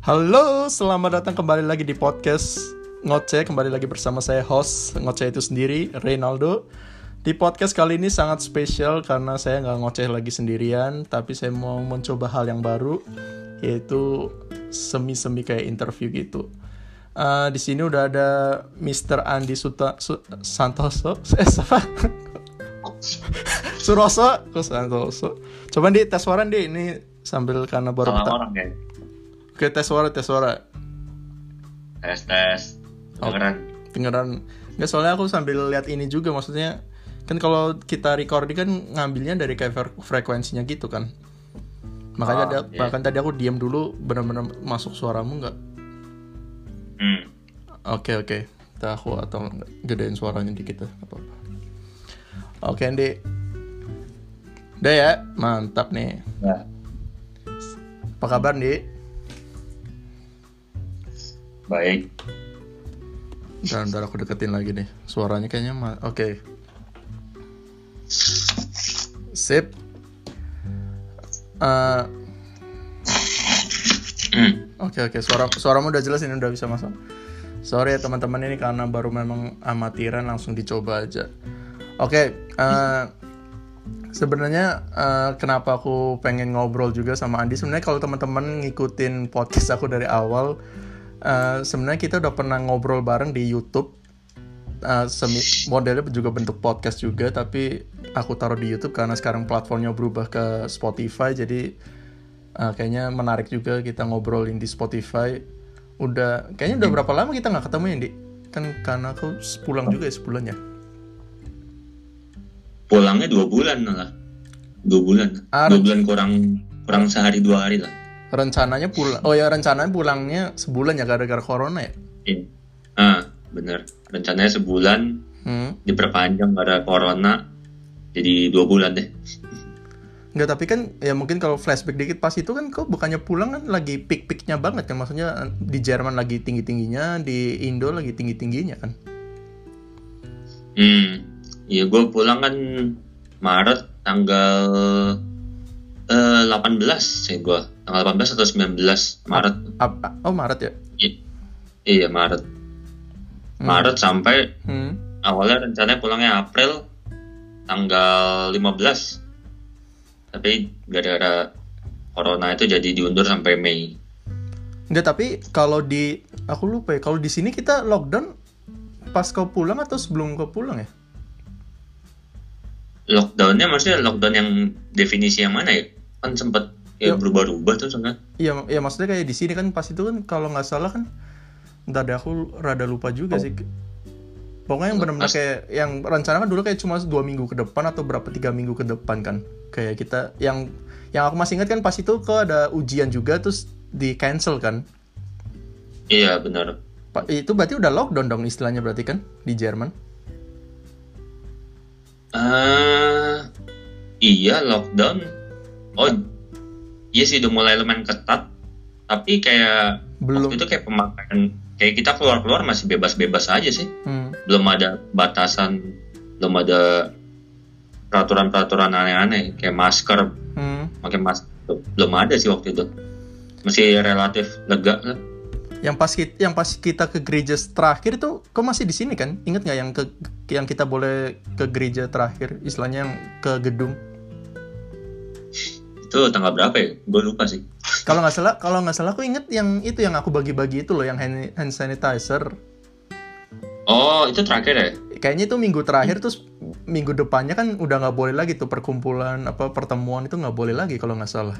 Halo, selamat datang kembali lagi di podcast Ngoceh Kembali lagi bersama saya host Ngoceh itu sendiri, Reynaldo Di podcast kali ini sangat spesial karena saya nggak ngoceh lagi sendirian Tapi saya mau mencoba hal yang baru Yaitu semi-semi kayak interview gitu uh, Di sini udah ada Mr. Andi Suta, Su, Santoso Eh, siapa? Suroso, Santoso Coba di tes suara di ini sambil karena baru Salah kita- orang ya. Oke, tes suara, tes suara. Tes tes. Oh. Kedengeran. Dengeran. Nggak, soalnya aku sambil lihat ini juga, maksudnya kan kalau kita recording kan ngambilnya dari kayak fre- frekuensinya gitu kan. Makanya Ah, ada, iya. bahkan tadi aku diam dulu benar-benar masuk suaramu nggak? Hmm. Oke oke, kita aku atau gedein suaranya dikit ya, nggak apa-apa. Oke Andi, udah ya, mantap nih. Ya. Apa kabar Andi? Baik. Dan udah aku deketin lagi nih, suaranya kayaknya oke. Sip. Eh, Hmm. Oke oke suara suaramu udah jelas ini udah bisa masuk. Sorry ya teman-teman ini karena baru memang amatiran langsung dicoba aja. Oke eh, sebenarnya eh, kenapa aku pengen ngobrol juga sama Andi sebenarnya kalau teman-teman ngikutin podcast aku dari awal eh, sebenarnya kita udah pernah ngobrol bareng di YouTube. Eh, semi modelnya juga bentuk podcast juga tapi aku taruh di YouTube karena sekarang platformnya berubah ke Spotify jadi Uh, kayaknya menarik juga kita ngobrolin di Spotify. Udah, kayaknya udah berapa lama kita nggak ketemu ya, Di? Kan karena aku pulang juga ya sebulan ya. Pulangnya dua bulan lah. Dua bulan. Dua bulan kurang kurang sehari dua hari lah. Rencananya pulang, oh ya rencananya pulangnya sebulan ya gara-gara corona ya. Iya. Ah, bener. Rencananya sebulan Hmm. diperpanjang karena corona jadi dua bulan deh. Nggak, tapi kan ya mungkin kalau flashback dikit pas itu kan kok bukannya pulang kan lagi peak-peaknya banget kan. Maksudnya di Jerman lagi tinggi-tingginya, di Indo lagi tinggi-tingginya kan. Hmm. Iya, gue pulang kan Maret tanggal eh 18 sih gue. Tanggal 18 atau 19 Maret. Ap- oh Maret ya? I- iya, Maret. Maret sampai Hmm. awalnya rencananya pulangnya April tanggal 15 tapi gara-gara corona itu jadi diundur sampai Mei Enggak, tapi kalau di aku lupa ya, kalau di sini kita lockdown pas kau pulang atau sebelum kau pulang ya? lockdownnya maksudnya lockdown yang definisi yang mana ya kan sempat ya Yuk. berubah-ubah tuh sebenarnya Iya, ya maksudnya kayak di sini kan pas itu kan kalau nggak salah kan Ntar deh aku rada lupa juga Oh. sih. Pokoknya yang benar-benar kayak yang rencana kan dulu kayak cuma dua minggu ke depan atau berapa tiga minggu ke depan kan. Kayak kita yang yang aku masih ingat kan pas itu kok ada ujian juga terus di cancel kan. iya benar Itu berarti udah lockdown dong istilahnya berarti kan di Jerman. eh iya lockdown oh iya sih udah mulai lumayan ketat tapi kayak Belum. waktu itu kayak pemakaian kayak kita keluar-keluar masih bebas-bebas aja sih Hmm. belum ada batasan belum ada peraturan-peraturan aneh-aneh kayak masker Hmm. pakai masker belum ada sih waktu itu masih relatif lega lah Yang pas kita, yang pas kita ke gereja terakhir itu kok masih di sini kan? Ingat nggak yang ke yang kita boleh ke gereja terakhir, istilahnya yang ke gedung. Itu tanggal berapa ya? Gue lupa sih. Kalau nggak salah, kalau nggak salah aku inget yang itu yang aku bagi-bagi itu loh, yang hand, hand sanitizer. oh itu terakhir ya? Kayaknya itu minggu terakhir terus minggu depannya kan udah nggak boleh lagi tuh perkumpulan apa pertemuan itu nggak boleh lagi kalau nggak salah.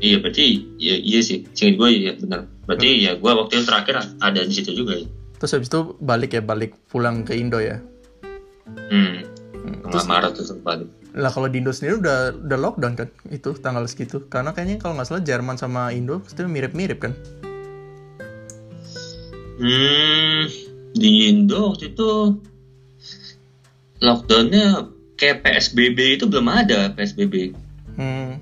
iya berarti iya, iya sih. Singkat gue iya benar berarti ya gue waktu itu terakhir ada di situ juga ya? Terus habis itu balik ya balik pulang ke Indo ya. hmm. Hmm, Terus? Maret itu balik lah kalau di Indo sendiri udah udah lockdown kan itu tanggal segitu karena kayaknya kalau nggak salah Jerman sama Indo itu mirip-mirip kan. hmm di Indo waktu itu lockdownnya kayak PSBB itu belum ada PSBB Hmm.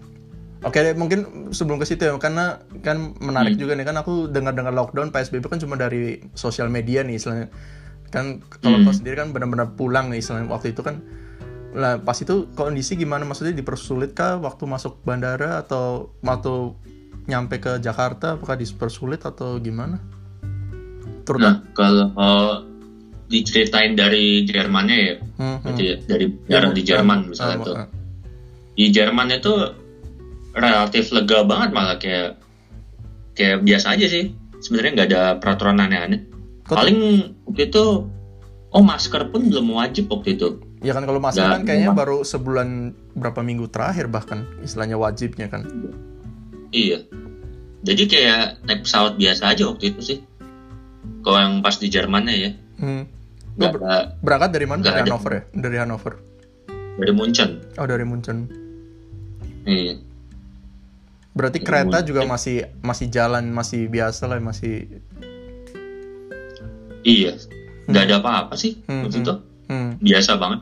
Oke, deh, mungkin sebelum ke situ ya, karena kan menarik Hmm. juga nih kan aku dengar-dengar lockdown PSBB kan cuma dari sosial media nih istilahnya. Kan kalau Hmm. kau sendiri kan benar-benar pulang nih istilahnya waktu itu kan Lah pas itu kondisi gimana maksudnya dipersulit kah waktu masuk bandara atau waktu nyampe ke Jakarta apakah dipersulit atau gimana? Turut Nah, kalau uh, diceritain dari Jermannya ya, Hmm, hmm. ya, dari jarak di Jerman misalnya Ah, tuh. Di Jerman itu relatif lega banget malah kayak kayak biasa aja sih. Sebenarnya nggak ada peraturan aneh-aneh. Paling waktu itu oh masker pun belum wajib waktu itu. Ya kan kalau masker Nggak, kan kayaknya memang. baru sebulan berapa minggu terakhir bahkan istilahnya wajibnya kan. Iya. Jadi kayak naik pesawat biasa aja waktu itu sih. Kalau yang pas di Jermannya ya, Hmm. nggak ber- ada Berangkat dari mana? Dari ada. Hannover ya? Dari Hannover. dari Munchen. Oh dari Munchen. Iya. Berarti Dari kereta Munchen. juga masih masih jalan masih biasa lah masih. Iya. Nggak ada apa-apa sih Hmm, waktu hmm. itu. Hmm. Biasa banget.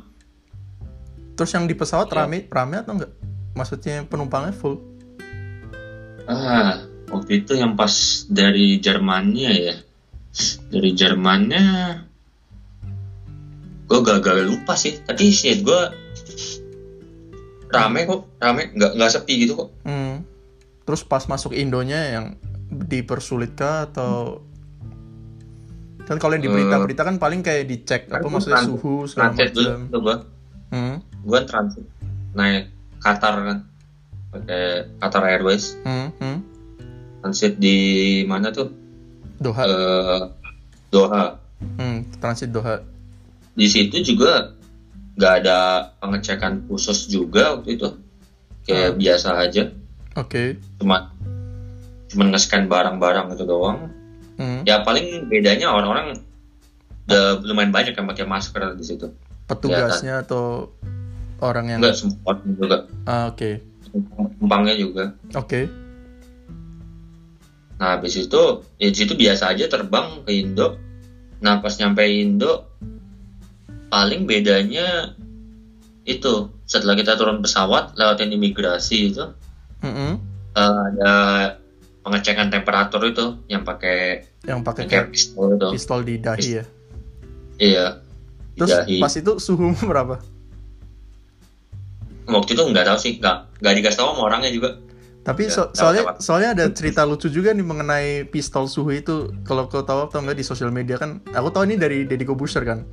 Terus yang di pesawat Iya. rame rame atau enggak? Maksudnya penumpangnya full? Ah, waktu itu yang pas dari Jermannya ya. Dari Jermannya gue gagal lupa sih. Tadi sih gue rame kok, rame, nggak nggak sepi gitu kok. Hmm. Terus pas masuk Indonya yang dipersulit kah atau kan kalau yang di berita-berita kan paling kayak dicek apa kan maksudnya trans- suhu segala Transit dulu macam. tuh gue, Hmm. gue transit naik Qatar kan, pakai Qatar Airways. Hmm. Hmm. Transit di mana tuh? Doha. Eh, Doha. Hmm. Transit Doha. Di situ juga nggak ada pengecekan khusus juga waktu itu, kayak Hmm. biasa aja. Oke. cuma cuma nge-scan barang-barang itu doang. Hmm. Ya paling bedanya orang-orang udah lumayan banyak yang pakai masker di situ. Petugasnya atau orang yang Enggak semua orang juga, Ah, oke. penumpangnya juga. Oke. Nah habis itu ya di situ biasa aja terbang ke Indo. Nah pas nyampe Indo paling bedanya itu setelah kita turun pesawat lewatin imigrasi itu Mm-mm. eh, ada pengecekan temperatur itu yang pakai Yang pakai kayak pistol itu. pistol di dahi ya. Iya. di Terus dahi. pas itu suhu berapa? waktu itu nggak tahu sih nggak nggak dikasih tahu sama orangnya juga Tapi so- soalnya tahu. soalnya ada cerita lucu juga nih mengenai pistol suhu itu. Kalau kau tahu atau enggak di sosial media kan, aku tahu ini dari Deddy Kobuser kan.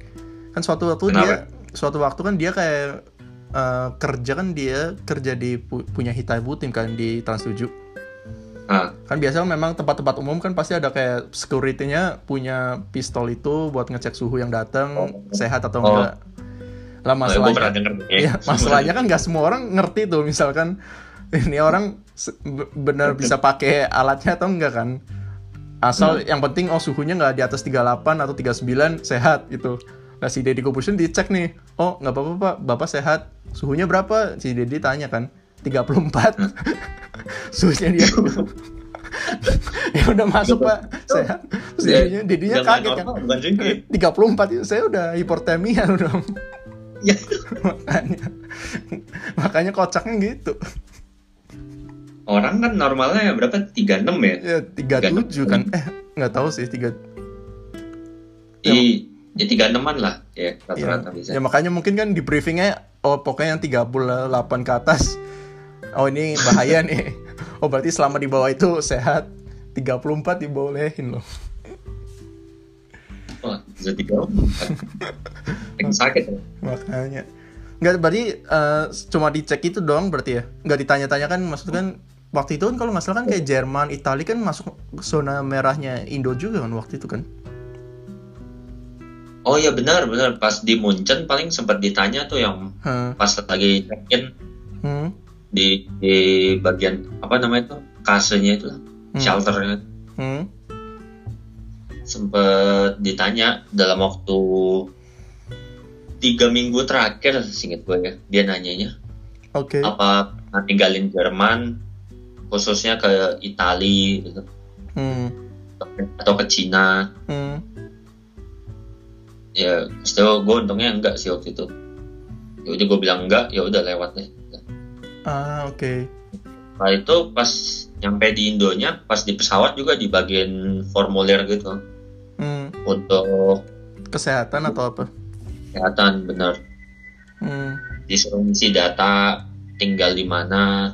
Kan suatu waktu dia Kenapa? suatu waktu kan dia kayak eh, kerja kan dia kerja di pu- punya Hitai Butim kan di Trans 7. Nah Kan biasanya memang tempat-tempat umum kan pasti ada kayak security-nya punya pistol itu buat ngecek suhu yang datang Oh. sehat atau Oh. enggak. Lah pernah masalahnya denger ya. Masalahnya kan nggak semua orang ngerti tuh misalkan ini orang benar bisa pakai alatnya atau enggak kan. Asal yang penting oh suhunya nggak di atas 38 atau 39 sehat gitu. Nah si Deddy Corporation dicek nih, oh nggak apa-apa pak, bapak sehat. Suhunya berapa? Si Deddy tanya kan, 34. Suhunya dia. ya udah masuk pak. Terus Dedinya, Dedinya Udah nggak kaget kan. bukan juga. 34 itu saya udah hipertermia udah Ya. makanya. Makanya kocaknya gitu. Orang kan normalnya berapa? 36 ya? Ya 37 kan. eh nggak tahu sih tiga I, ya 36an lah ya ya, rata-rata bisa ya makanya mungkin kan di briefingnya oh pokoknya yang 38 ke atas oh ini bahaya nih. Oh berarti selama di bawah itu sehat 34 dibolehin loh. Wah bisa 34 Yang sakit ya? Makanya. Nggak berarti eh, cuma dicek itu doang berarti ya? Nggak ditanya-tanya kan maksudnya kan waktu itu kan kalau nggak salah kan kayak Jerman Italia kan masuk zona merahnya Indo juga kan waktu itu kan? Oh ya benar benar. Pas di Munchen paling sempat ditanya tuh yang Hah. pas lagi check in Hmm. Di di bagian apa namanya itu kasenya itu Hmm. shelternya Hmm. sempet ditanya dalam waktu tiga minggu terakhir singkat gue ya dia nanyanya Oke. apa tinggalin Jerman khususnya ke Itali gitu, Hmm. atau ke Cina Hmm. ya setahu gue untungnya enggak sih waktu itu ya udah gue bilang enggak ya udah lewat deh Ah, oke. Nah itu pas nyampe di Indonya pas di pesawat juga di bagian formulir gitu Hmm. untuk Kesehatan atau apa? kesehatan bener Hmm. disuruh ngisi data tinggal di mana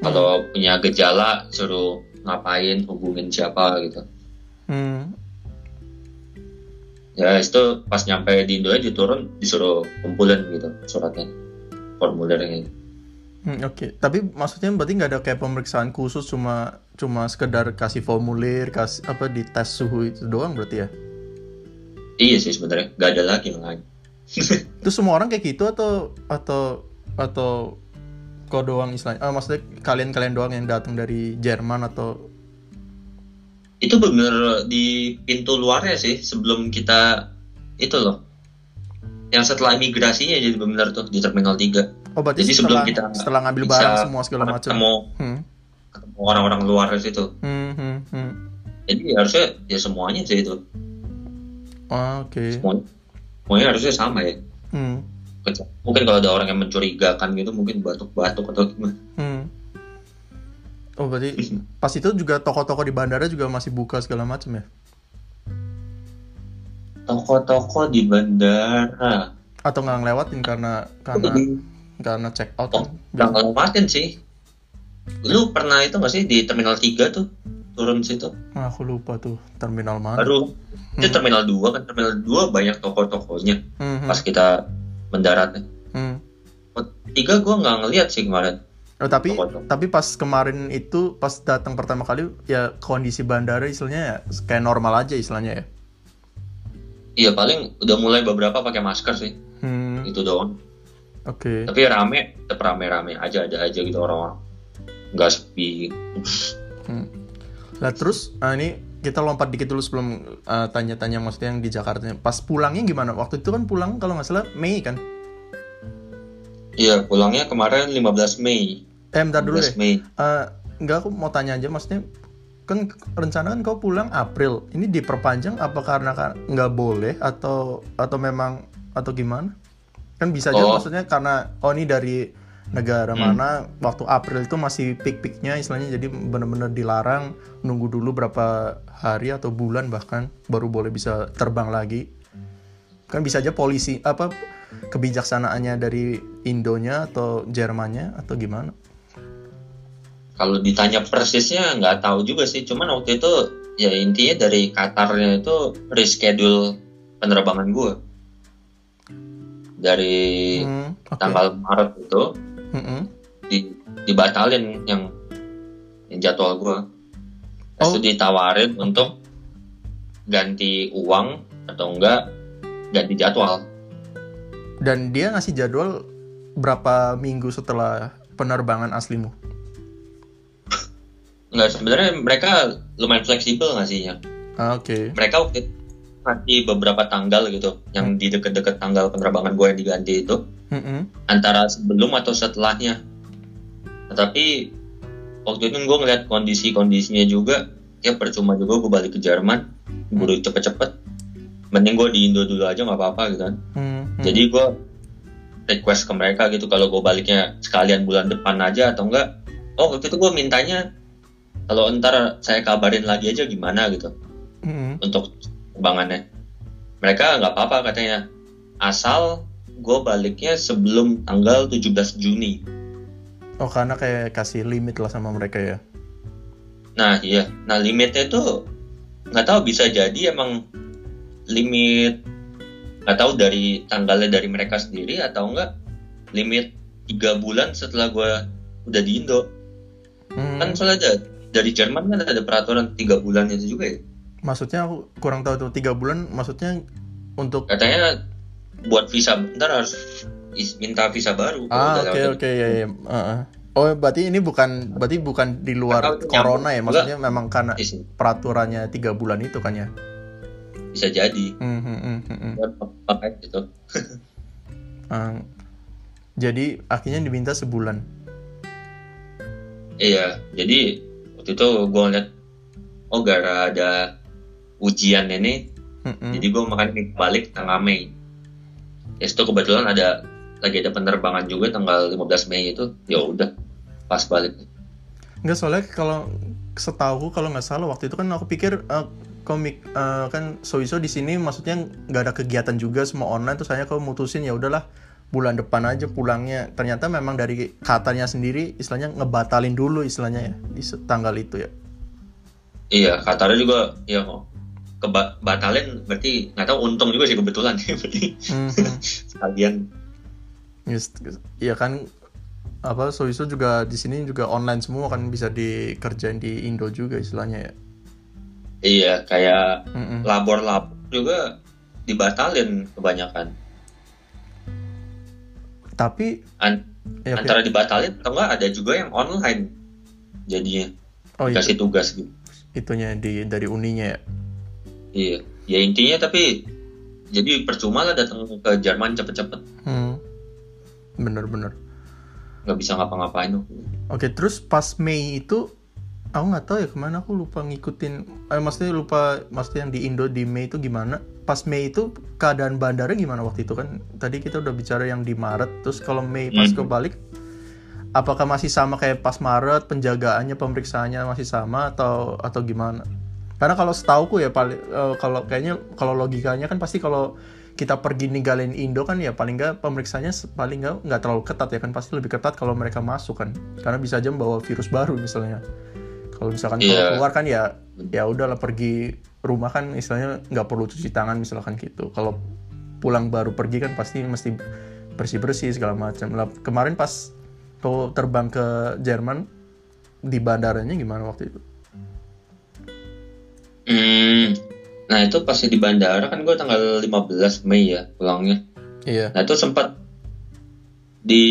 Kalau punya gejala suruh ngapain, hubungin siapa gitu. Hmm. Ya itu pas nyampe di Indo diturun disuruh kumpulin gitu suratnya, formulirnya. gitu. Hmm, Oke, tapi maksudnya berarti nggak ada kayak pemeriksaan khusus cuma cuma sekedar kasih formulir, kasih apa di tes suhu itu doang berarti ya? Iya sih sebenarnya, nggak ada lagi yang lain. Itu semua orang kayak gitu atau atau atau kau doang istilahnya? Ah, maksudnya kalian-kalian doang yang datang dari Jerman atau itu bener di pintu luarnya sih sebelum kita itu loh yang setelah imigrasinya jadi bener tuh di terminal 3 Oh berarti Jadi setelah, sebelum kita setelah ngambil bisa barang semua segala macam. ketemu Hmm. ketemu orang-orang luar di situ Hmm, hmm, hmm. jadi harusnya ya semuanya sih itu Ah, Oke. semuanya semuanya harusnya sama ya Hmm. Mungkin kalau ada orang yang mencurigakan gitu mungkin batuk-batuk atau gimana Hmm. Oh berarti pas itu juga toko-toko di bandara juga masih buka segala macam ya? toko-toko di bandara Atau nggak ngelewatin karena karena karena check out oh kan? nggak ngelewatin sih. Lu pernah itu nggak sih di terminal 3 tuh? Turun situ? Ah, aku lupa tuh terminal mana. baru. Itu Hmm. terminal 2 kan? Terminal 2 banyak toko-tokonya Hmm, hmm, pas kita mendarat hmm. Oh, tiga gue nggak ngeliat sih kemarin. Oh, tapi tapi pas kemarin itu pas datang pertama kali ya kondisi bandara istilahnya ya kayak normal aja istilahnya ya. iya paling udah mulai beberapa pakai masker sih. Hmm, itu doang oke. tapi rame tetap rame-rame aja ada aja gitu orang-orang nggak sepi Hmm. Lah terus ah, ini kita lompat dikit dulu sebelum ah, tanya-tanya maksudnya yang di Jakarta. Pas pulangnya gimana? Waktu itu kan pulang kalau nggak salah Mei kan? iya pulangnya kemarin 15 Mei Eh bentar dulu 15 deh. Mei Eh, enggak aku mau tanya aja maksudnya kan rencana kan kau pulang April. Ini diperpanjang apa karena kan nggak boleh atau atau memang atau gimana? Kan bisa aja Oh. maksudnya karena oh ini dari negara Hmm. mana waktu April itu masih peak-peaknya istilahnya jadi benar-benar dilarang nunggu dulu berapa hari atau bulan bahkan baru boleh bisa terbang lagi kan bisa aja polisi apa kebijaksanaannya dari Indonya atau Jermannya atau gimana kalau ditanya persisnya nggak tahu juga sih cuman waktu itu ya intinya dari Qatarnya itu reschedule penerbangan gue dari Hmm, oke. tanggal Maret itu Mm-mm. di, dibatalin yang yang jadwal gue Terus Oh. itu ditawarin untuk ganti uang atau enggak ganti jadwal Dan dia ngasih jadwal berapa minggu setelah penerbangan aslimu? Enggak sebenarnya mereka lumayan fleksibel ngasihnya Ah, Oke. mereka waktu ngasih beberapa tanggal gitu yang di deket-deket tanggal penerbangan gue yang diganti itu. Mm-mm. antara sebelum atau setelahnya. Nah, tapi waktu itu gue ngeliat kondisi-kondisinya juga ya percuma juga gue balik ke Jerman buru cepet-cepet. Mending gue di Indo dulu aja nggak apa-apa gitu kan. Hmm, hmm. jadi gue request ke mereka gitu kalau gue baliknya sekalian bulan depan aja atau enggak oh waktu itu gue mintanya kalau ntar saya kabarin lagi aja gimana gitu. Mm-mm. untuk penerbangannya mereka nggak apa-apa katanya. Asal gue baliknya sebelum tanggal 17 Juni. Oh karena kayak kasih limit lah sama mereka ya. nah iya. Nah limitnya itu nggak tahu bisa jadi emang limit nggak tahu dari tanggalnya dari mereka sendiri atau enggak limit tiga bulan setelah gue udah di Indo. Hmm. kan soalnya ada dari Jerman kan ada peraturan tiga bulan itu juga ya Maksudnya aku kurang tahu tuh tiga bulan. Maksudnya untuk katanya buat visa ntar harus is- minta visa baru ah oke oke ya ya. Oh berarti ini bukan berarti bukan di luar corona ya? Maksudnya memang karena Is- peraturannya tiga bulan itu kan ya? bisa jadi Hmm, hmm, hmm, hmm, buat gitu Ah, jadi akhirnya diminta sebulan. iya jadi waktu itu gue ngeliat oh gara ada ujian ini Hmm, hmm. jadi gue makan balik tanggal Mei ya itu kebetulan ada lagi ada penerbangan juga tanggal 15 Mei itu ya udah pas balik Enggak soalnya kalau setahu kalau nggak salah waktu itu kan aku pikir eh, komik eh, kan Soiso di sini maksudnya nggak ada kegiatan juga semua online terus saya kalau mutusin ya udahlah bulan depan aja pulangnya. Ternyata memang dari Qatarnya sendiri istilahnya ngebatalin dulu istilahnya ya di tanggal itu ya. Iya, Qatar juga ya kok kebatalin berarti nggak tahu untung juga sih kebetulan. Berarti Hmm, sekalian. Yes, Iya kan apa Soiso juga di sini juga online semua kan bisa dikerjain di Indo juga istilahnya ya. iya kayak Mm-mm. labor-labor juga dibatalin kebanyakan. Tapi An- ya, antara dibatalin atau enggak ada juga yang online jadinya. Oh iya, dikasih tugas gitu. Itunya di dari uninya ya. Iya ya intinya tapi jadi percuma lah datang ke Jerman cepet-cepet Hmm. Bener-bener. nggak bisa ngapa-ngapain Oke, terus pas Mei itu aku nggak tahu ya ke mana aku lupa ngikutin. Eh, maksudnya lupa, maksudnya yang di Indo di Mei itu gimana? Pas Mei itu keadaan bandara gimana waktu itu kan? Tadi kita udah bicara yang di Maret, terus kalau Mei pas Hmm. ke balik, apakah masih sama kayak pas Maret penjagaannya pemeriksaannya masih sama atau atau gimana? Karena kalau setauku ya paling eh, kalau kayaknya kalau logikanya kan pasti kalau kita pergi ninggalin Indo kan ya paling nggak pemeriksaannya paling nggak nggak terlalu ketat ya kan pasti lebih ketat kalau mereka masuk kan. Karena bisa aja membawa virus baru misalnya. Kalau misalkan Iya. keluar kan ya ya udahlah pergi rumah kan istilahnya nggak perlu cuci tangan misalkan gitu. Kalau pulang baru pergi kan pasti mesti bersih bersih segala macam. Lah kemarin pas kau terbang ke Jerman di bandaranya gimana waktu itu hmm. Nah itu pas di bandara kan gue tanggal 15 Mei ya pulangnya. Iya. Nah itu sempat di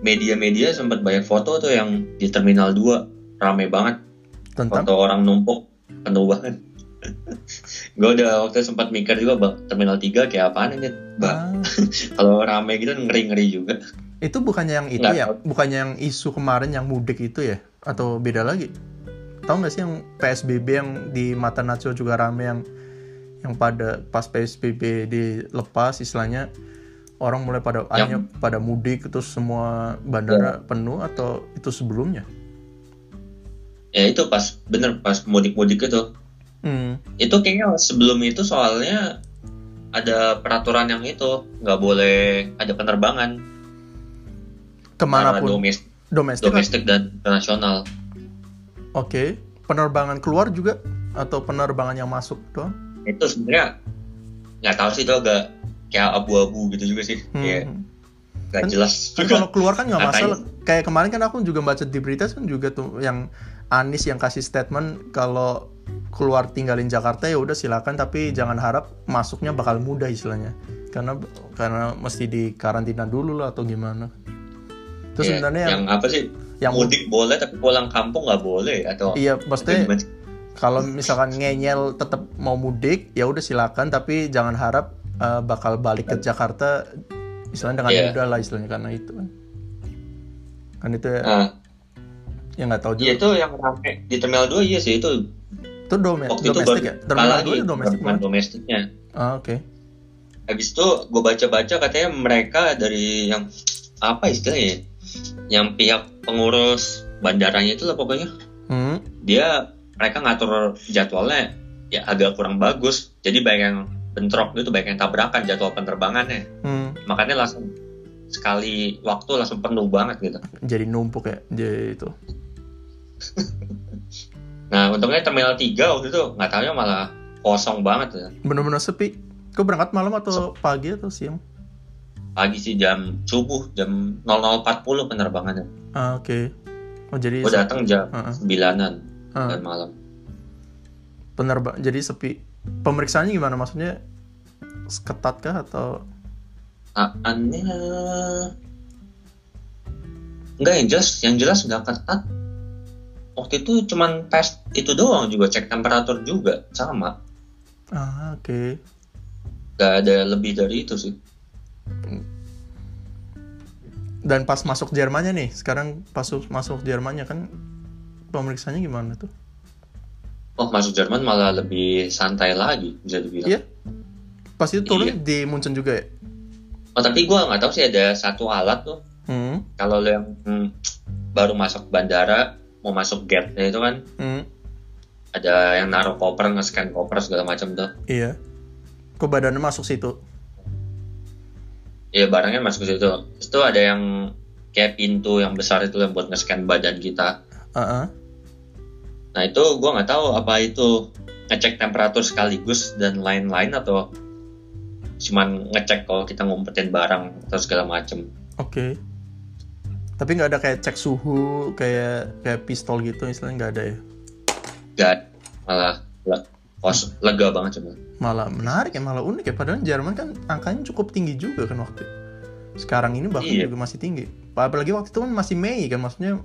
media-media sempat banyak foto tuh yang di Terminal 2 rame banget. Tentang? Foto orang numpuk. Penuh banget. Gue udah waktu sempat mikir juga bang terminal 3 kayak apaan ini bang Ah, kalau rame gitu ngeri ngeri juga. Itu bukannya yang itu Nggak ya? bukannya yang isu kemarin yang mudik itu ya? Atau beda lagi tahu nggak sih yang PSBB yang di mata Nacho juga rame yang yang pada pas PSBB dilepas istilahnya orang mulai pada Yang- akhirnya pada mudik terus semua bandara penuh atau itu sebelumnya? Ya itu pas bener pas mudik mudik itu. Hmm. itu kayaknya sebelum itu soalnya ada peraturan yang itu nggak boleh ada penerbangan. Ke mana pun. Domes- domestik kan? domestik dan internasional oke penerbangan keluar juga atau penerbangan yang masuk doang itu sebenarnya nggak tahu sih itu agak kayak abu-abu gitu juga sih Hmm. kayak nggak Kan- jelas Kan juga kalau keluar kan nggak masalah. Kayak kemarin kan aku juga baca di berita kan juga tuh yang Anis yang kasih statement kalau keluar tinggalin Jakarta ya udah silakan tapi jangan harap masuknya bakal mudah istilahnya. Karena karena mesti di karantina dulu lah atau gimana. Terus Iya, sebenarnya yang, yang apa sih yang mudik boleh tapi pulang kampung nggak boleh atau iya maksudnya gimana? kalau misalkan ngeyel tetap mau mudik ya udah silakan tapi jangan harap eh, bakal balik ke Jakarta istilahnya dengan Iya. mudah lah istilahnya karena itu kan. Kan itu ya, Nah, ya nggak tahu juga. ya itu yang rame di terminal 2 iya sih itu Itu dome waktu itu domestik baru ya? Terminal lagi 2 itu domestik penerbangan banget. domestiknya. Ah, oke. Habis itu gue baca-baca katanya mereka dari yang apa istilahnya? Yang pihak pengurus bandaranya itu lah pokoknya Hmm. dia mereka ngatur jadwalnya ya agak kurang bagus. Jadi banyak yang bentrok gitu, banyak yang tabrakan jadwal penerbangannya. Hmm. Makanya langsung sekali waktu langsung penuh banget gitu. Jadi numpuk ya. Jadi itu. Nah untungnya terminal 3 waktu itu nggak tahunya malah kosong banget ya. Bener-bener sepi. Kau berangkat malam atau pagi atau siang? Pagi sih jam subuh jam 00.40 penerbangannya. Ah, oke. Oh, jadi Gue datang jam Heeh. 9an Ah, dan malam. penerbang jadi sepi. Pemeriksaannya gimana maksudnya? Ketat kah atau Aneh Enggak yang jelas, yang jelas nggak ketat. Waktu itu cuman tes itu doang juga cek temperatur juga sama. Ah, oke. Gak ada lebih dari itu sih. Dan pas masuk Jermannya nih, sekarang pas masuk Jermannya kan pemeriksaannya gimana tuh? Oh masuk Jerman malah lebih santai lagi bisa dibilang. Iya. Pas itu turun Iya. di Munchen juga ya? Oh tapi gua nggak tahu sih ada satu alat tuh. Hmm. Kalau yang hmm, baru masuk bandara mau masuk gate itu kan Hmm. ada yang naruh koper nge-scan koper segala macam tuh. Iya. Kok badannya masuk situ? Ya barangnya masuk ke situ Terus itu ada yang kayak pintu yang besar itu yang buat nge-scan badan kita Heeh. nah itu gua nggak tahu apa itu ngecek temperatur sekaligus dan lain-lain atau cuman ngecek kalau kita ngumpetin barang atau segala macem Oke. Tapi nggak ada kayak cek suhu kayak kayak pistol gitu istilahnya nggak ada ya. gak malah le- lega banget cuma Malah menarik ya, malah unik ya. Padahal Jerman kan angkanya cukup tinggi juga kan waktu. Sekarang ini bahkan Iya. juga masih tinggi. Apalagi waktu itu kan masih Mei kan, maksudnya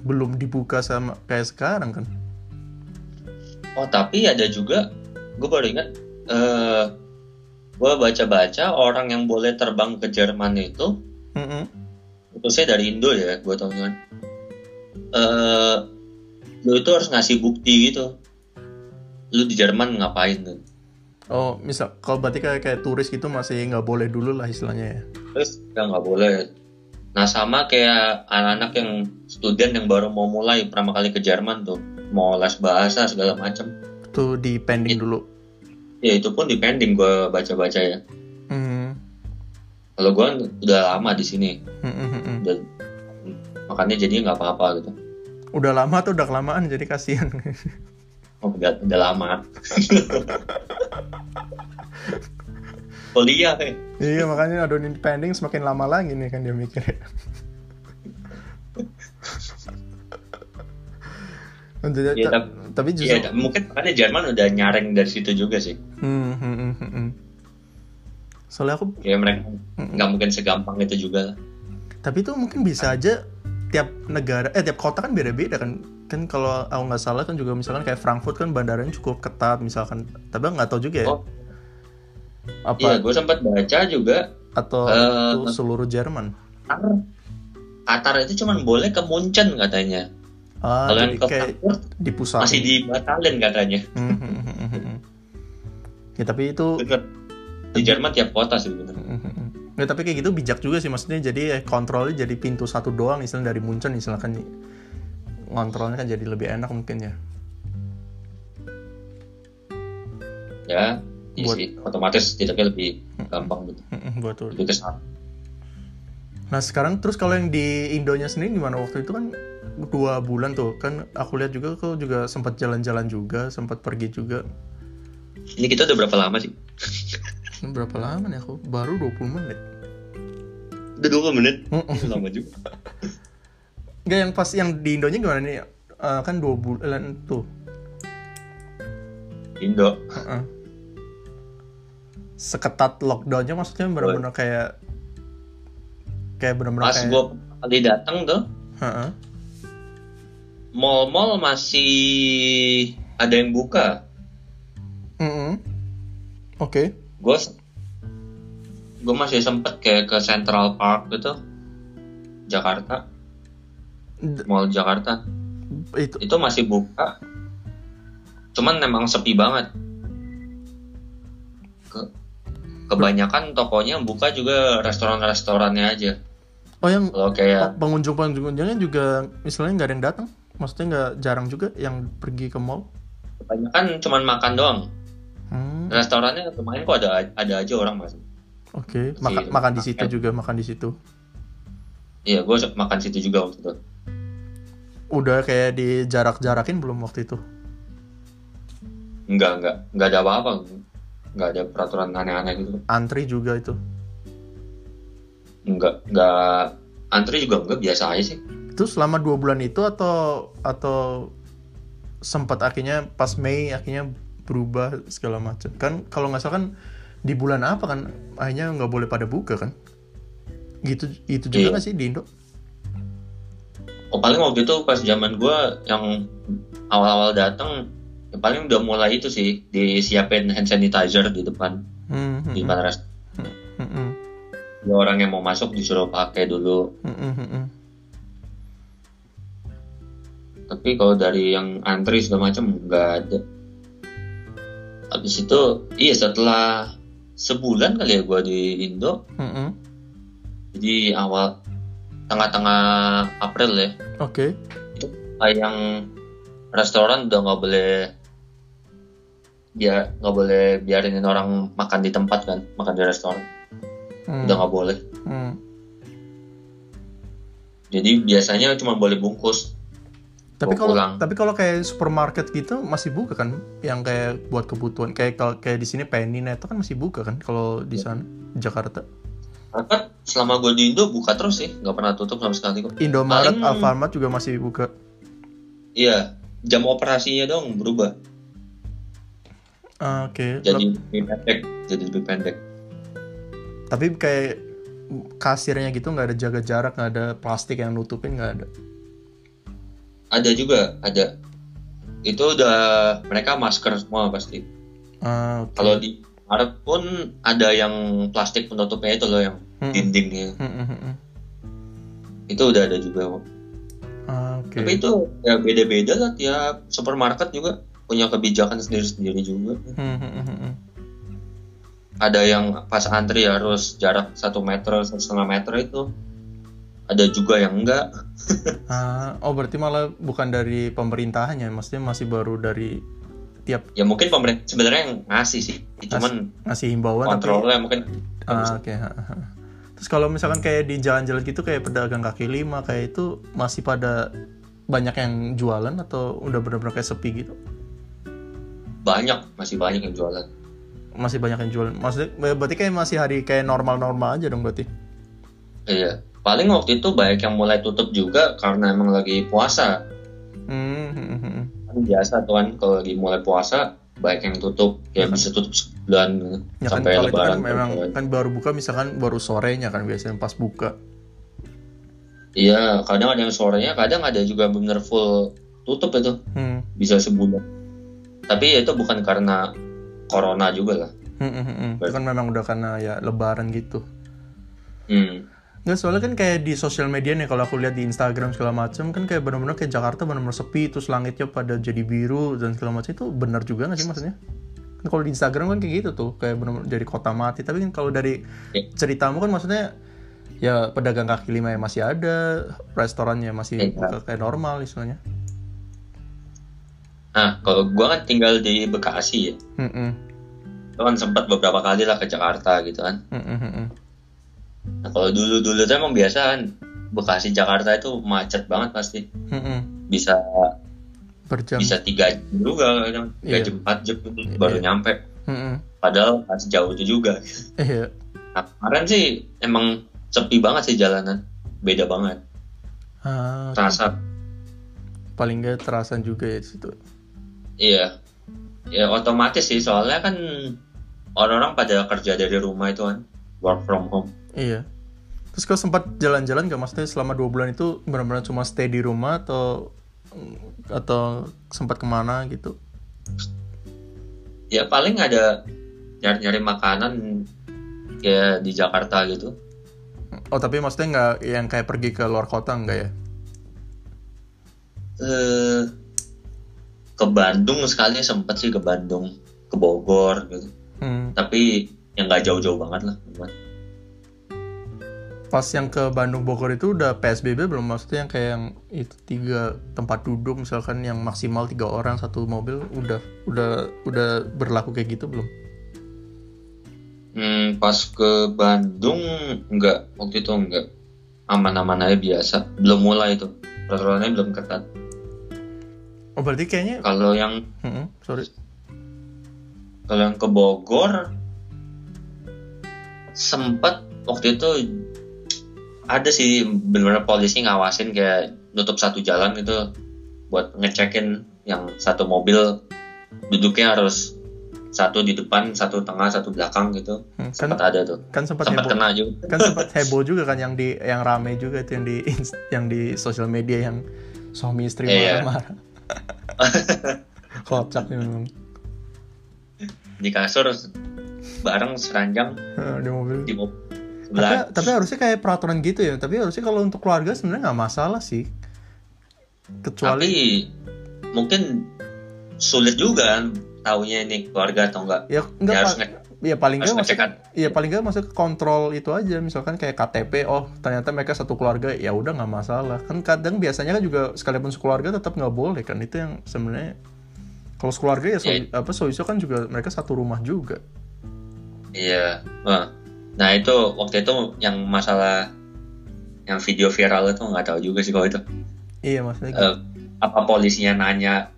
belum dibuka sama kayak sekarang kan. Oh tapi ada juga, gue baru ingat, eh gue baca-baca orang yang boleh terbang ke Jerman itu, Mm-mm. itu saya dari Indo ya, gue tau kan. Eh, lu itu harus ngasih bukti gitu. Lu di Jerman ngapain tuh? Oh, misal kalau berarti kayak kayak turis gitu masih nggak boleh dulu lah istilahnya ya. Terus ya nggak boleh. Nah sama kayak anak-anak yang student yang baru mau mulai pertama kali ke Jerman tuh, mau les bahasa segala macam. Itu di pending Iya. dulu. Ya itu pun depending gue baca-baca ya. Hmm. Kalau gue udah lama di sini, Mm, mm, mm, mm. dan makanya jadi nggak apa-apa gitu. Udah lama tuh udah kelamaan jadi kasihan. Oh, udah, udah lama. Kuliah eh. iya makanya aduh ini pending semakin lama lagi nih kan dia mikir. Jadi, Iya, ta- tapi- tapi justru Iya, mungkin makanya Jerman udah nyaring dari situ juga sih. Hmm, hmm, hmm, hmm, hmm. Soalnya aku, Ya mereka nggak mungkin segampang itu juga tapi itu mungkin bisa aja tiap negara, eh tiap kota kan beda-beda kan. Kan kalau aku nggak salah kan juga misalkan kayak Frankfurt kan bandaranya cukup ketat misalkan. Tapi nggak tahu juga ya. Oh. Apa Iya, gue sempat baca juga atau itu seluruh Jerman. Qatar, Qatar itu cuma boleh ke Munchen katanya. Ah, Kalau ke kayak Frankfurt di pusat. masih dibatalin katanya. Ya tapi itu Bener. Di Jerman tiap kota sih bener. Ya, tapi kayak gitu bijak juga sih maksudnya jadi eh, kontrolnya jadi pintu satu doang misalnya dari Munchen misalkan ngontrolnya kan jadi lebih enak mungkin ya. Ya, iya Buat- sih. Otomatis tidaknya lebih gampang gitu. Lebih kesal. Nah sekarang terus kalau yang di Indonya sendiri gimana waktu itu kan dua bulan tuh kan aku lihat juga kau juga sempat jalan-jalan juga sempat pergi juga Ini kita udah berapa lama sih? Berapa lama nih aku baru 20 menit Udah 20 menit. Lama juga. Nggak yang pas yang di Indonya gimana nih Eh, kan dua bulan tuh Indo. Heeh. seketat lockdownnya maksudnya benar-benar kayak kayak benar-benar Pas kayak gue kali datang tuh, Heeh. mall-mall masih ada yang buka. Mm-mm. Oke. Gue gue masih sempet kayak ke Central Park gitu, Jakarta, Mall Jakarta. itu Itu masih buka. Cuman memang sepi banget. Ke- kebanyakan tokonya buka juga restoran-restorannya aja. oh yang Kalau kayak pengunjung pengunjungnya juga misalnya nggak ada yang datang maksudnya nggak jarang juga yang pergi ke mall kebanyakan cuman makan doang. Hmm, Restorannya lumayan kok ada ada aja orang mas. oke Si- makan makan di situ juga makan di situ Iya, gue makan situ juga waktu itu. Udah kayak di jarak-jarakin belum waktu itu Enggak, enggak, enggak ada apa-apa. Enggak ada peraturan aneh-aneh gitu. antri juga itu Enggak, enggak antri juga enggak biasa aja sih. itu selama dua bulan itu atau atau sempat akhirnya pas Mei akhirnya berubah segala macam kan kalau nggak salah kan di bulan apa kan akhirnya nggak boleh pada buka kan gitu itu juga Iya. nggak sih di Indo Oh paling waktu itu pas zaman gue yang awal-awal datang, ya paling udah mulai itu sih disiapin hand sanitizer di depan Hmm, hmm, di depan restoran. hmm, hmm, Ya, orang yang mau masuk disuruh pakai dulu. hmm, hmm, hmm, hmm. Tapi kalau dari yang antri segala macam nggak ada. Habis itu, iya setelah sebulan kali ya gue di Indo, Hmm, hmm. jadi awal tengah-tengah April ya, Oke. kayak yang restoran udah nggak boleh ya nggak boleh biarin orang makan di tempat kan, makan di restoran. Hmm. udah nggak boleh Hmm. jadi biasanya cuma boleh bungkus Tapi kalau tapi kalau kayak supermarket gitu masih buka kan? Yang kayak buat kebutuhan kayak kalau kayak di sini Penny Neto kan masih buka kan kalau di sana di Jakarta. Karena selama gue di Indo buka terus sih nggak pernah tutup sama sekali kok Indomaret, Paling- Alfamart juga masih buka. iya jam operasinya dong berubah Ah, Oke. jadi Lep- lebih pendek jadi lebih pendek Tapi kayak kasirnya gitu nggak ada jaga jarak, nggak ada plastik yang nutupin nggak ada. ada juga ada itu udah mereka masker semua pasti Ah, oke. kalau di Maret pun ada yang plastik penutupnya itu loh yang Hmm. dindingnya. Hmm, hmm, hmm, itu udah ada juga Ah, Oke. tapi itu ya beda-beda lah tiap supermarket juga punya kebijakan sendiri-sendiri juga. Hmm, hmm, hmm, ada yang pas antri harus jarak satu meter satu setengah meter itu. Ada juga yang enggak. Ah, oh berarti malah bukan dari pemerintahannya, maksudnya masih baru dari tiap ya mungkin pemerintah sebenarnya yang ngasih sih cuman ngasih himbauan tapi kontrolnya mungkin Ah, oke. ha. Terus kalau misalkan kayak di jalan-jalan gitu kayak pedagang kaki lima kayak itu masih pada banyak yang jualan atau udah benar-benar kayak sepi gitu? banyak masih banyak yang jualan Masih banyak yang jualan. Maksudnya berarti kayak masih hari kayak normal-normal aja dong berarti. iya paling waktu itu banyak yang mulai tutup juga karena emang lagi puasa biasa tuh kan kalau lagi mulai puasa banyak yang tutup ya bisa tutup sebulan gitu, Ya kan sampai kalau itu kan lebaran memang gitu. kan baru buka misalkan baru sorenya kan biasanya pas buka. iya kadang ada yang sorenya kadang ada juga bener full tutup itu Hmm. bisa sebulan tapi itu bukan karena corona juga lah hmm, hmm, hmm. Itu kan memang udah karena ya lebaran gitu. hmm. Nggak, soalnya kan kayak di sosial media nih kalau aku lihat di Instagram segala macam kan kayak benar-benar kayak Jakarta benar-benar sepi terus langitnya pada jadi biru dan segala macam itu benar juga nggak sih maksudnya? Kan kalau di Instagram kan kayak gitu tuh kayak benar-benar jadi kota mati tapi kan kalau dari Ya. ceritamu kan maksudnya ya pedagang kaki lima yang masih ada restorannya masih buka kayak normal istilahnya. nah kalau gua kan tinggal di Bekasi ya Mm-mm. itu kan sempat beberapa kali lah ke Jakarta gitu kan Mm-mm, mm-mm. Nah kalau dulu dulu tuh emang biasa kan Bekasi Jakarta itu macet banget pasti Mm-mm. bisa Per jam. bisa tiga jam juga kadang tiga Iya. jam empat jam baru Iya. nyampe Mm-mm. padahal masih jauh itu juga Iya. nah, kemarin sih emang sepi banget sih jalanan beda banget Ah, terasa paling nggak terasa juga ya situ. iya ya otomatis sih soalnya kan orang-orang pada kerja dari rumah itu kan work from home Iya. Terus kau sempat jalan-jalan gak maksudnya selama dua bulan itu benar-benar cuma stay di rumah atau atau sempat ke mana gitu? ya paling ada nyari-nyari makanan ya di Jakarta gitu Oh tapi maksudnya nggak yang kayak pergi ke luar kota enggak ya? eh ke Bandung sekali sempet sih ke Bandung ke Bogor gitu Hmm. tapi yang nggak jauh-jauh banget lah teman. Pas yang ke Bandung Bogor itu udah PSBB belum? Maksudnya yang kayak yang itu tiga tempat duduk misalkan yang maksimal tiga orang satu mobil udah udah udah berlaku kayak gitu belum? Hmm, pas ke Bandung enggak waktu itu enggak aman-aman aja biasa belum mulai itu peraturannya belum ketat Oh berarti kayaknya, kalau yang Hmm, sorry. kalau yang ke Bogor sempat waktu itu ada sih benar polisi ngawasin kayak nutup satu jalan itu buat ngecekin yang satu mobil duduknya harus satu di depan satu tengah satu belakang gitu Hmm, kan sempat ada tuh kan sempat sempat heboh. kena juga kan sempat heboh juga kan yang di yang rame juga itu yang di yang di sosial media yang suami istri Iya. marah-marah. Kocak nih memang di kasur bareng seranjang di mobil. di mobil Tapi, tapi harusnya kayak peraturan gitu ya. Tapi harusnya kalau untuk keluarga sebenarnya nggak masalah sih. Kecuali tapi mungkin sulit juga kan taunya ini keluarga atau enggak ya enggak ya harus pa- nge- ya paling enggak ngecek kan? ya paling enggak maksudnya kontrol itu aja. Misalkan kayak KTP oh ternyata mereka satu keluarga ya udah nggak masalah. Kan kadang biasanya kan juga sekalipun sekeluarga tetap nggak boleh kan. Itu yang sebenarnya kalau sekeluarga ya so, Ya. apa so kan juga mereka satu rumah juga. Iya. Wah, Nah itu waktu itu yang masalah yang video viral itu nggak tahu juga sih kalau itu. iya maksudnya gitu. Eh, apa polisinya nanya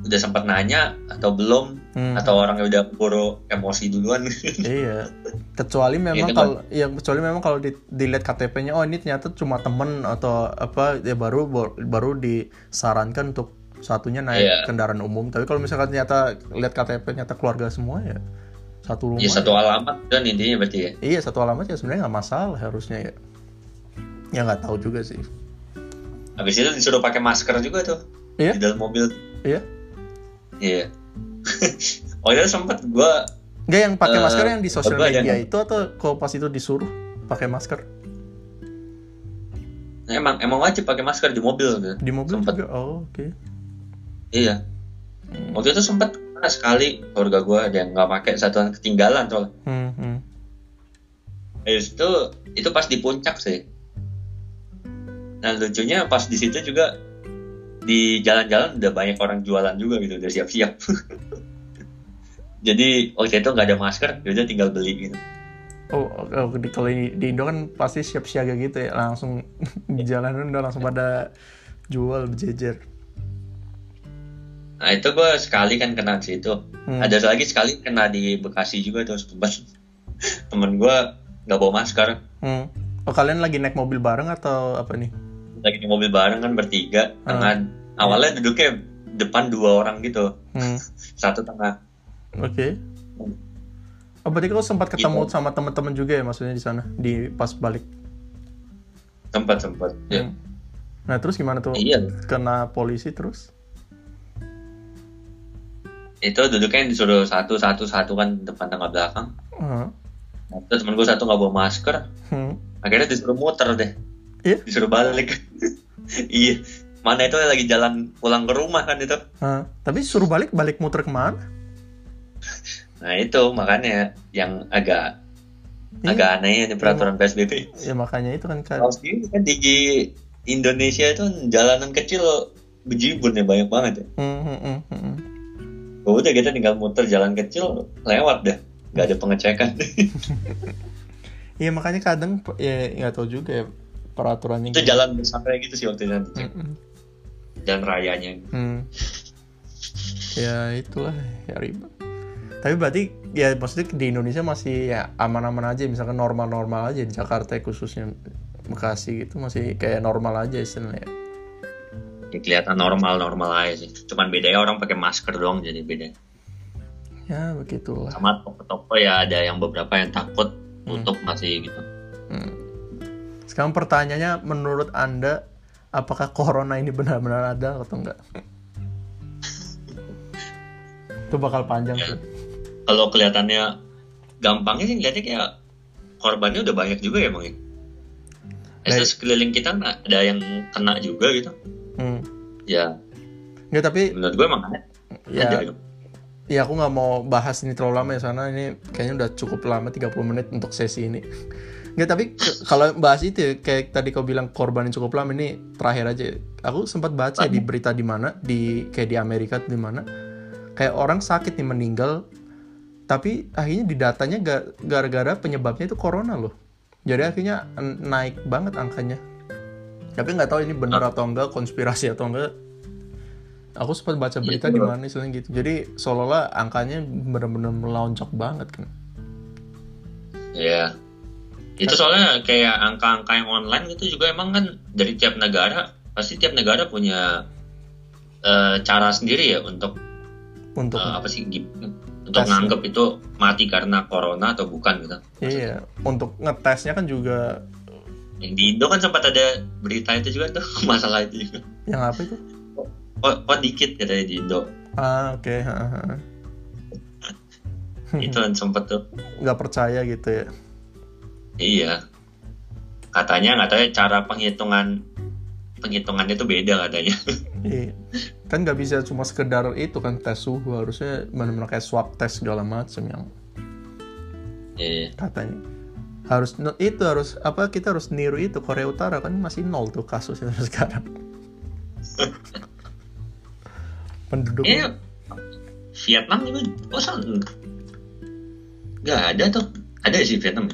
udah sempat nanya atau belum Hmm. atau orangnya udah buru emosi duluan Iya. Kecuali memang Itu kan- kalau ya kecuali memang kalau di, dilihat KTP-nya oh ini ternyata cuma temen atau apa ya baru baru disarankan untuk satunya naik Iya. kendaraan umum. Tapi kalau misalkan ternyata lihat KTP ternyata keluarga semua ya satu rumah. ya satu alamat kan intinya berarti ya Iya satu alamat ya sebenarnya nggak masalah harusnya ya. Ya nggak tahu juga sih. habis itu disuruh pakai masker juga tuh Iya. di dalam mobil Iya. iya oh itu sempat gua Nggak yang pakai Eh, masker yang di sosial yang- media itu atau kalau pas itu disuruh pakai masker nah, emang emang wajib pakai masker di mobil gitu. di mobil Sempet. juga? Oh oke. iya Hmm. waktu itu sempat pernah sekali keluarga gua ada yang nggak pakai satuan ketinggalan soalnya Hmm, hmm. Itu itu pas di puncak sih. Nah lucunya pas di situ juga di jalan-jalan udah banyak orang jualan juga gitu udah siap-siap. Jadi waktu itu nggak ada masker, ya udah tinggal beli gitu. Oh, oh, di, kalau di, di Indo kan pasti siap siaga gitu ya, langsung di jalanan udah langsung pada jual berjejer. Nah itu gue sekali kan kena di situ. Hmm. Ada lagi sekali kena di Bekasi juga tuh tempat temen gue nggak bawa masker. Hmm. Oh kalian lagi naik mobil bareng atau apa nih? Lagi di mobil bareng kan bertiga. Tengah awalnya duduknya depan dua orang gitu, Hmm. satu tengah. Oke. Oh berarti kau sempat ketemu sama teman-teman juga ya maksudnya di sana di pas balik. Tempat tempat. Ya. Hmm. Nah terus gimana tuh? Iya. Kena polisi terus? Itu duduknya yang disuruh satu satu satu kan depan tengah belakang Heeh. nah, terus temen gue satu nggak bawa masker Hmm. akhirnya disuruh muter deh Iya. disuruh balik iya mana itu lagi jalan pulang ke rumah kan itu Hah. Tapi suruh balik balik muter ke mana? nah itu makanya yang agak Iya. agak aneh ini peraturan psbb Ya makanya itu kan kan. kalau kan di Indonesia itu jalanan kecil bejibun ya banyak banget ya Hmm, hmm, hmm, hmm. Oh, udah kita tinggal muter jalan kecil lewat dah nggak ada pengecekan Iya makanya kadang ya nggak tahu juga ya peraturannya. itu gimana. jalan kayak gitu sih waktu itu nanti. Mm-mm. jalan rayanya Hmm. Ya itulah ya ribet. Tapi berarti ya maksudnya di Indonesia masih ya aman-aman aja misalkan normal-normal aja di Jakarta khususnya Bekasi gitu masih kayak normal aja istilahnya. Ya, kelihatan normal normal aja sih cuman bedanya orang pakai masker doang jadi beda Ya begitulah. sama toko-toko ya ada yang beberapa yang takut tutup masih gitu Hmm. Sekarang pertanyaannya menurut Anda apakah corona ini benar-benar ada atau enggak? Itu bakal panjang Ya. tuh. kalau kelihatannya gampangnya sih lihatnya kayak korbannya udah banyak juga ya bang ya. Terus sekeliling kita ada yang kena juga gitu Hmm. ya Nggak, tapi menurut gue emang ya ada. Ya aku nggak mau bahas ini terlalu lama ya sana ini kayaknya udah cukup lama 30 menit untuk sesi ini. Nggak tapi kalau bahas itu ya, kayak tadi kau bilang korban yang cukup lama ini terakhir aja. Aku sempat baca di berita di mana di kayak di Amerika di mana kayak orang sakit nih meninggal tapi akhirnya di datanya ga- gara-gara penyebabnya itu corona loh. Jadi akhirnya naik banget angkanya. Tapi nggak tahu ini benar atau enggak konspirasi atau enggak. Aku sempat baca berita Iya, di mana istilahnya gitu. Jadi seolah-olah angkanya benar-benar melonjak banget kan? Ya itu soalnya kayak angka-angka yang online gitu juga emang kan dari tiap negara pasti tiap negara punya eh, cara sendiri ya untuk untuk eh, apa sih untuk Tes. nganggep itu mati karena corona atau bukan gitu. Iya untuk ngetesnya kan juga yang di Indo kan sempat ada berita itu juga tuh masalah itu juga. Yang apa itu? Kok, kok dikit katanya di Indo. Ah oke ha. itu kan sempat tuh. Nggak percaya gitu ya? Iya. Katanya katanya cara penghitungan penghitungannya itu beda katanya. Iya. kan nggak bisa cuma sekedar itu kan tes suhu harusnya benar-benar kayak swab test segala macam yang iya. katanya harus itu harus apa kita harus niru itu Korea Utara kan masih nol tuh kasusnya sekarang penduduk Iya. Vietnam juga bosan. Gak ada tuh. Ada sih Vietnam.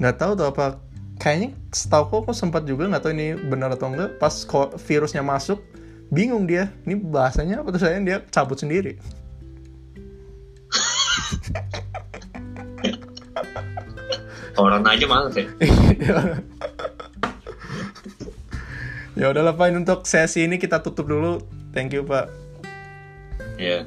nggak tahu tuh apa kayaknya setahu kok sempat juga nggak tahu ini benar atau enggak pas virusnya masuk bingung dia ini bahasanya apa tuh saya dia cabut sendiri Orang aja males ya. ya udahlah pak untuk sesi ini kita tutup dulu thank you pak Iya.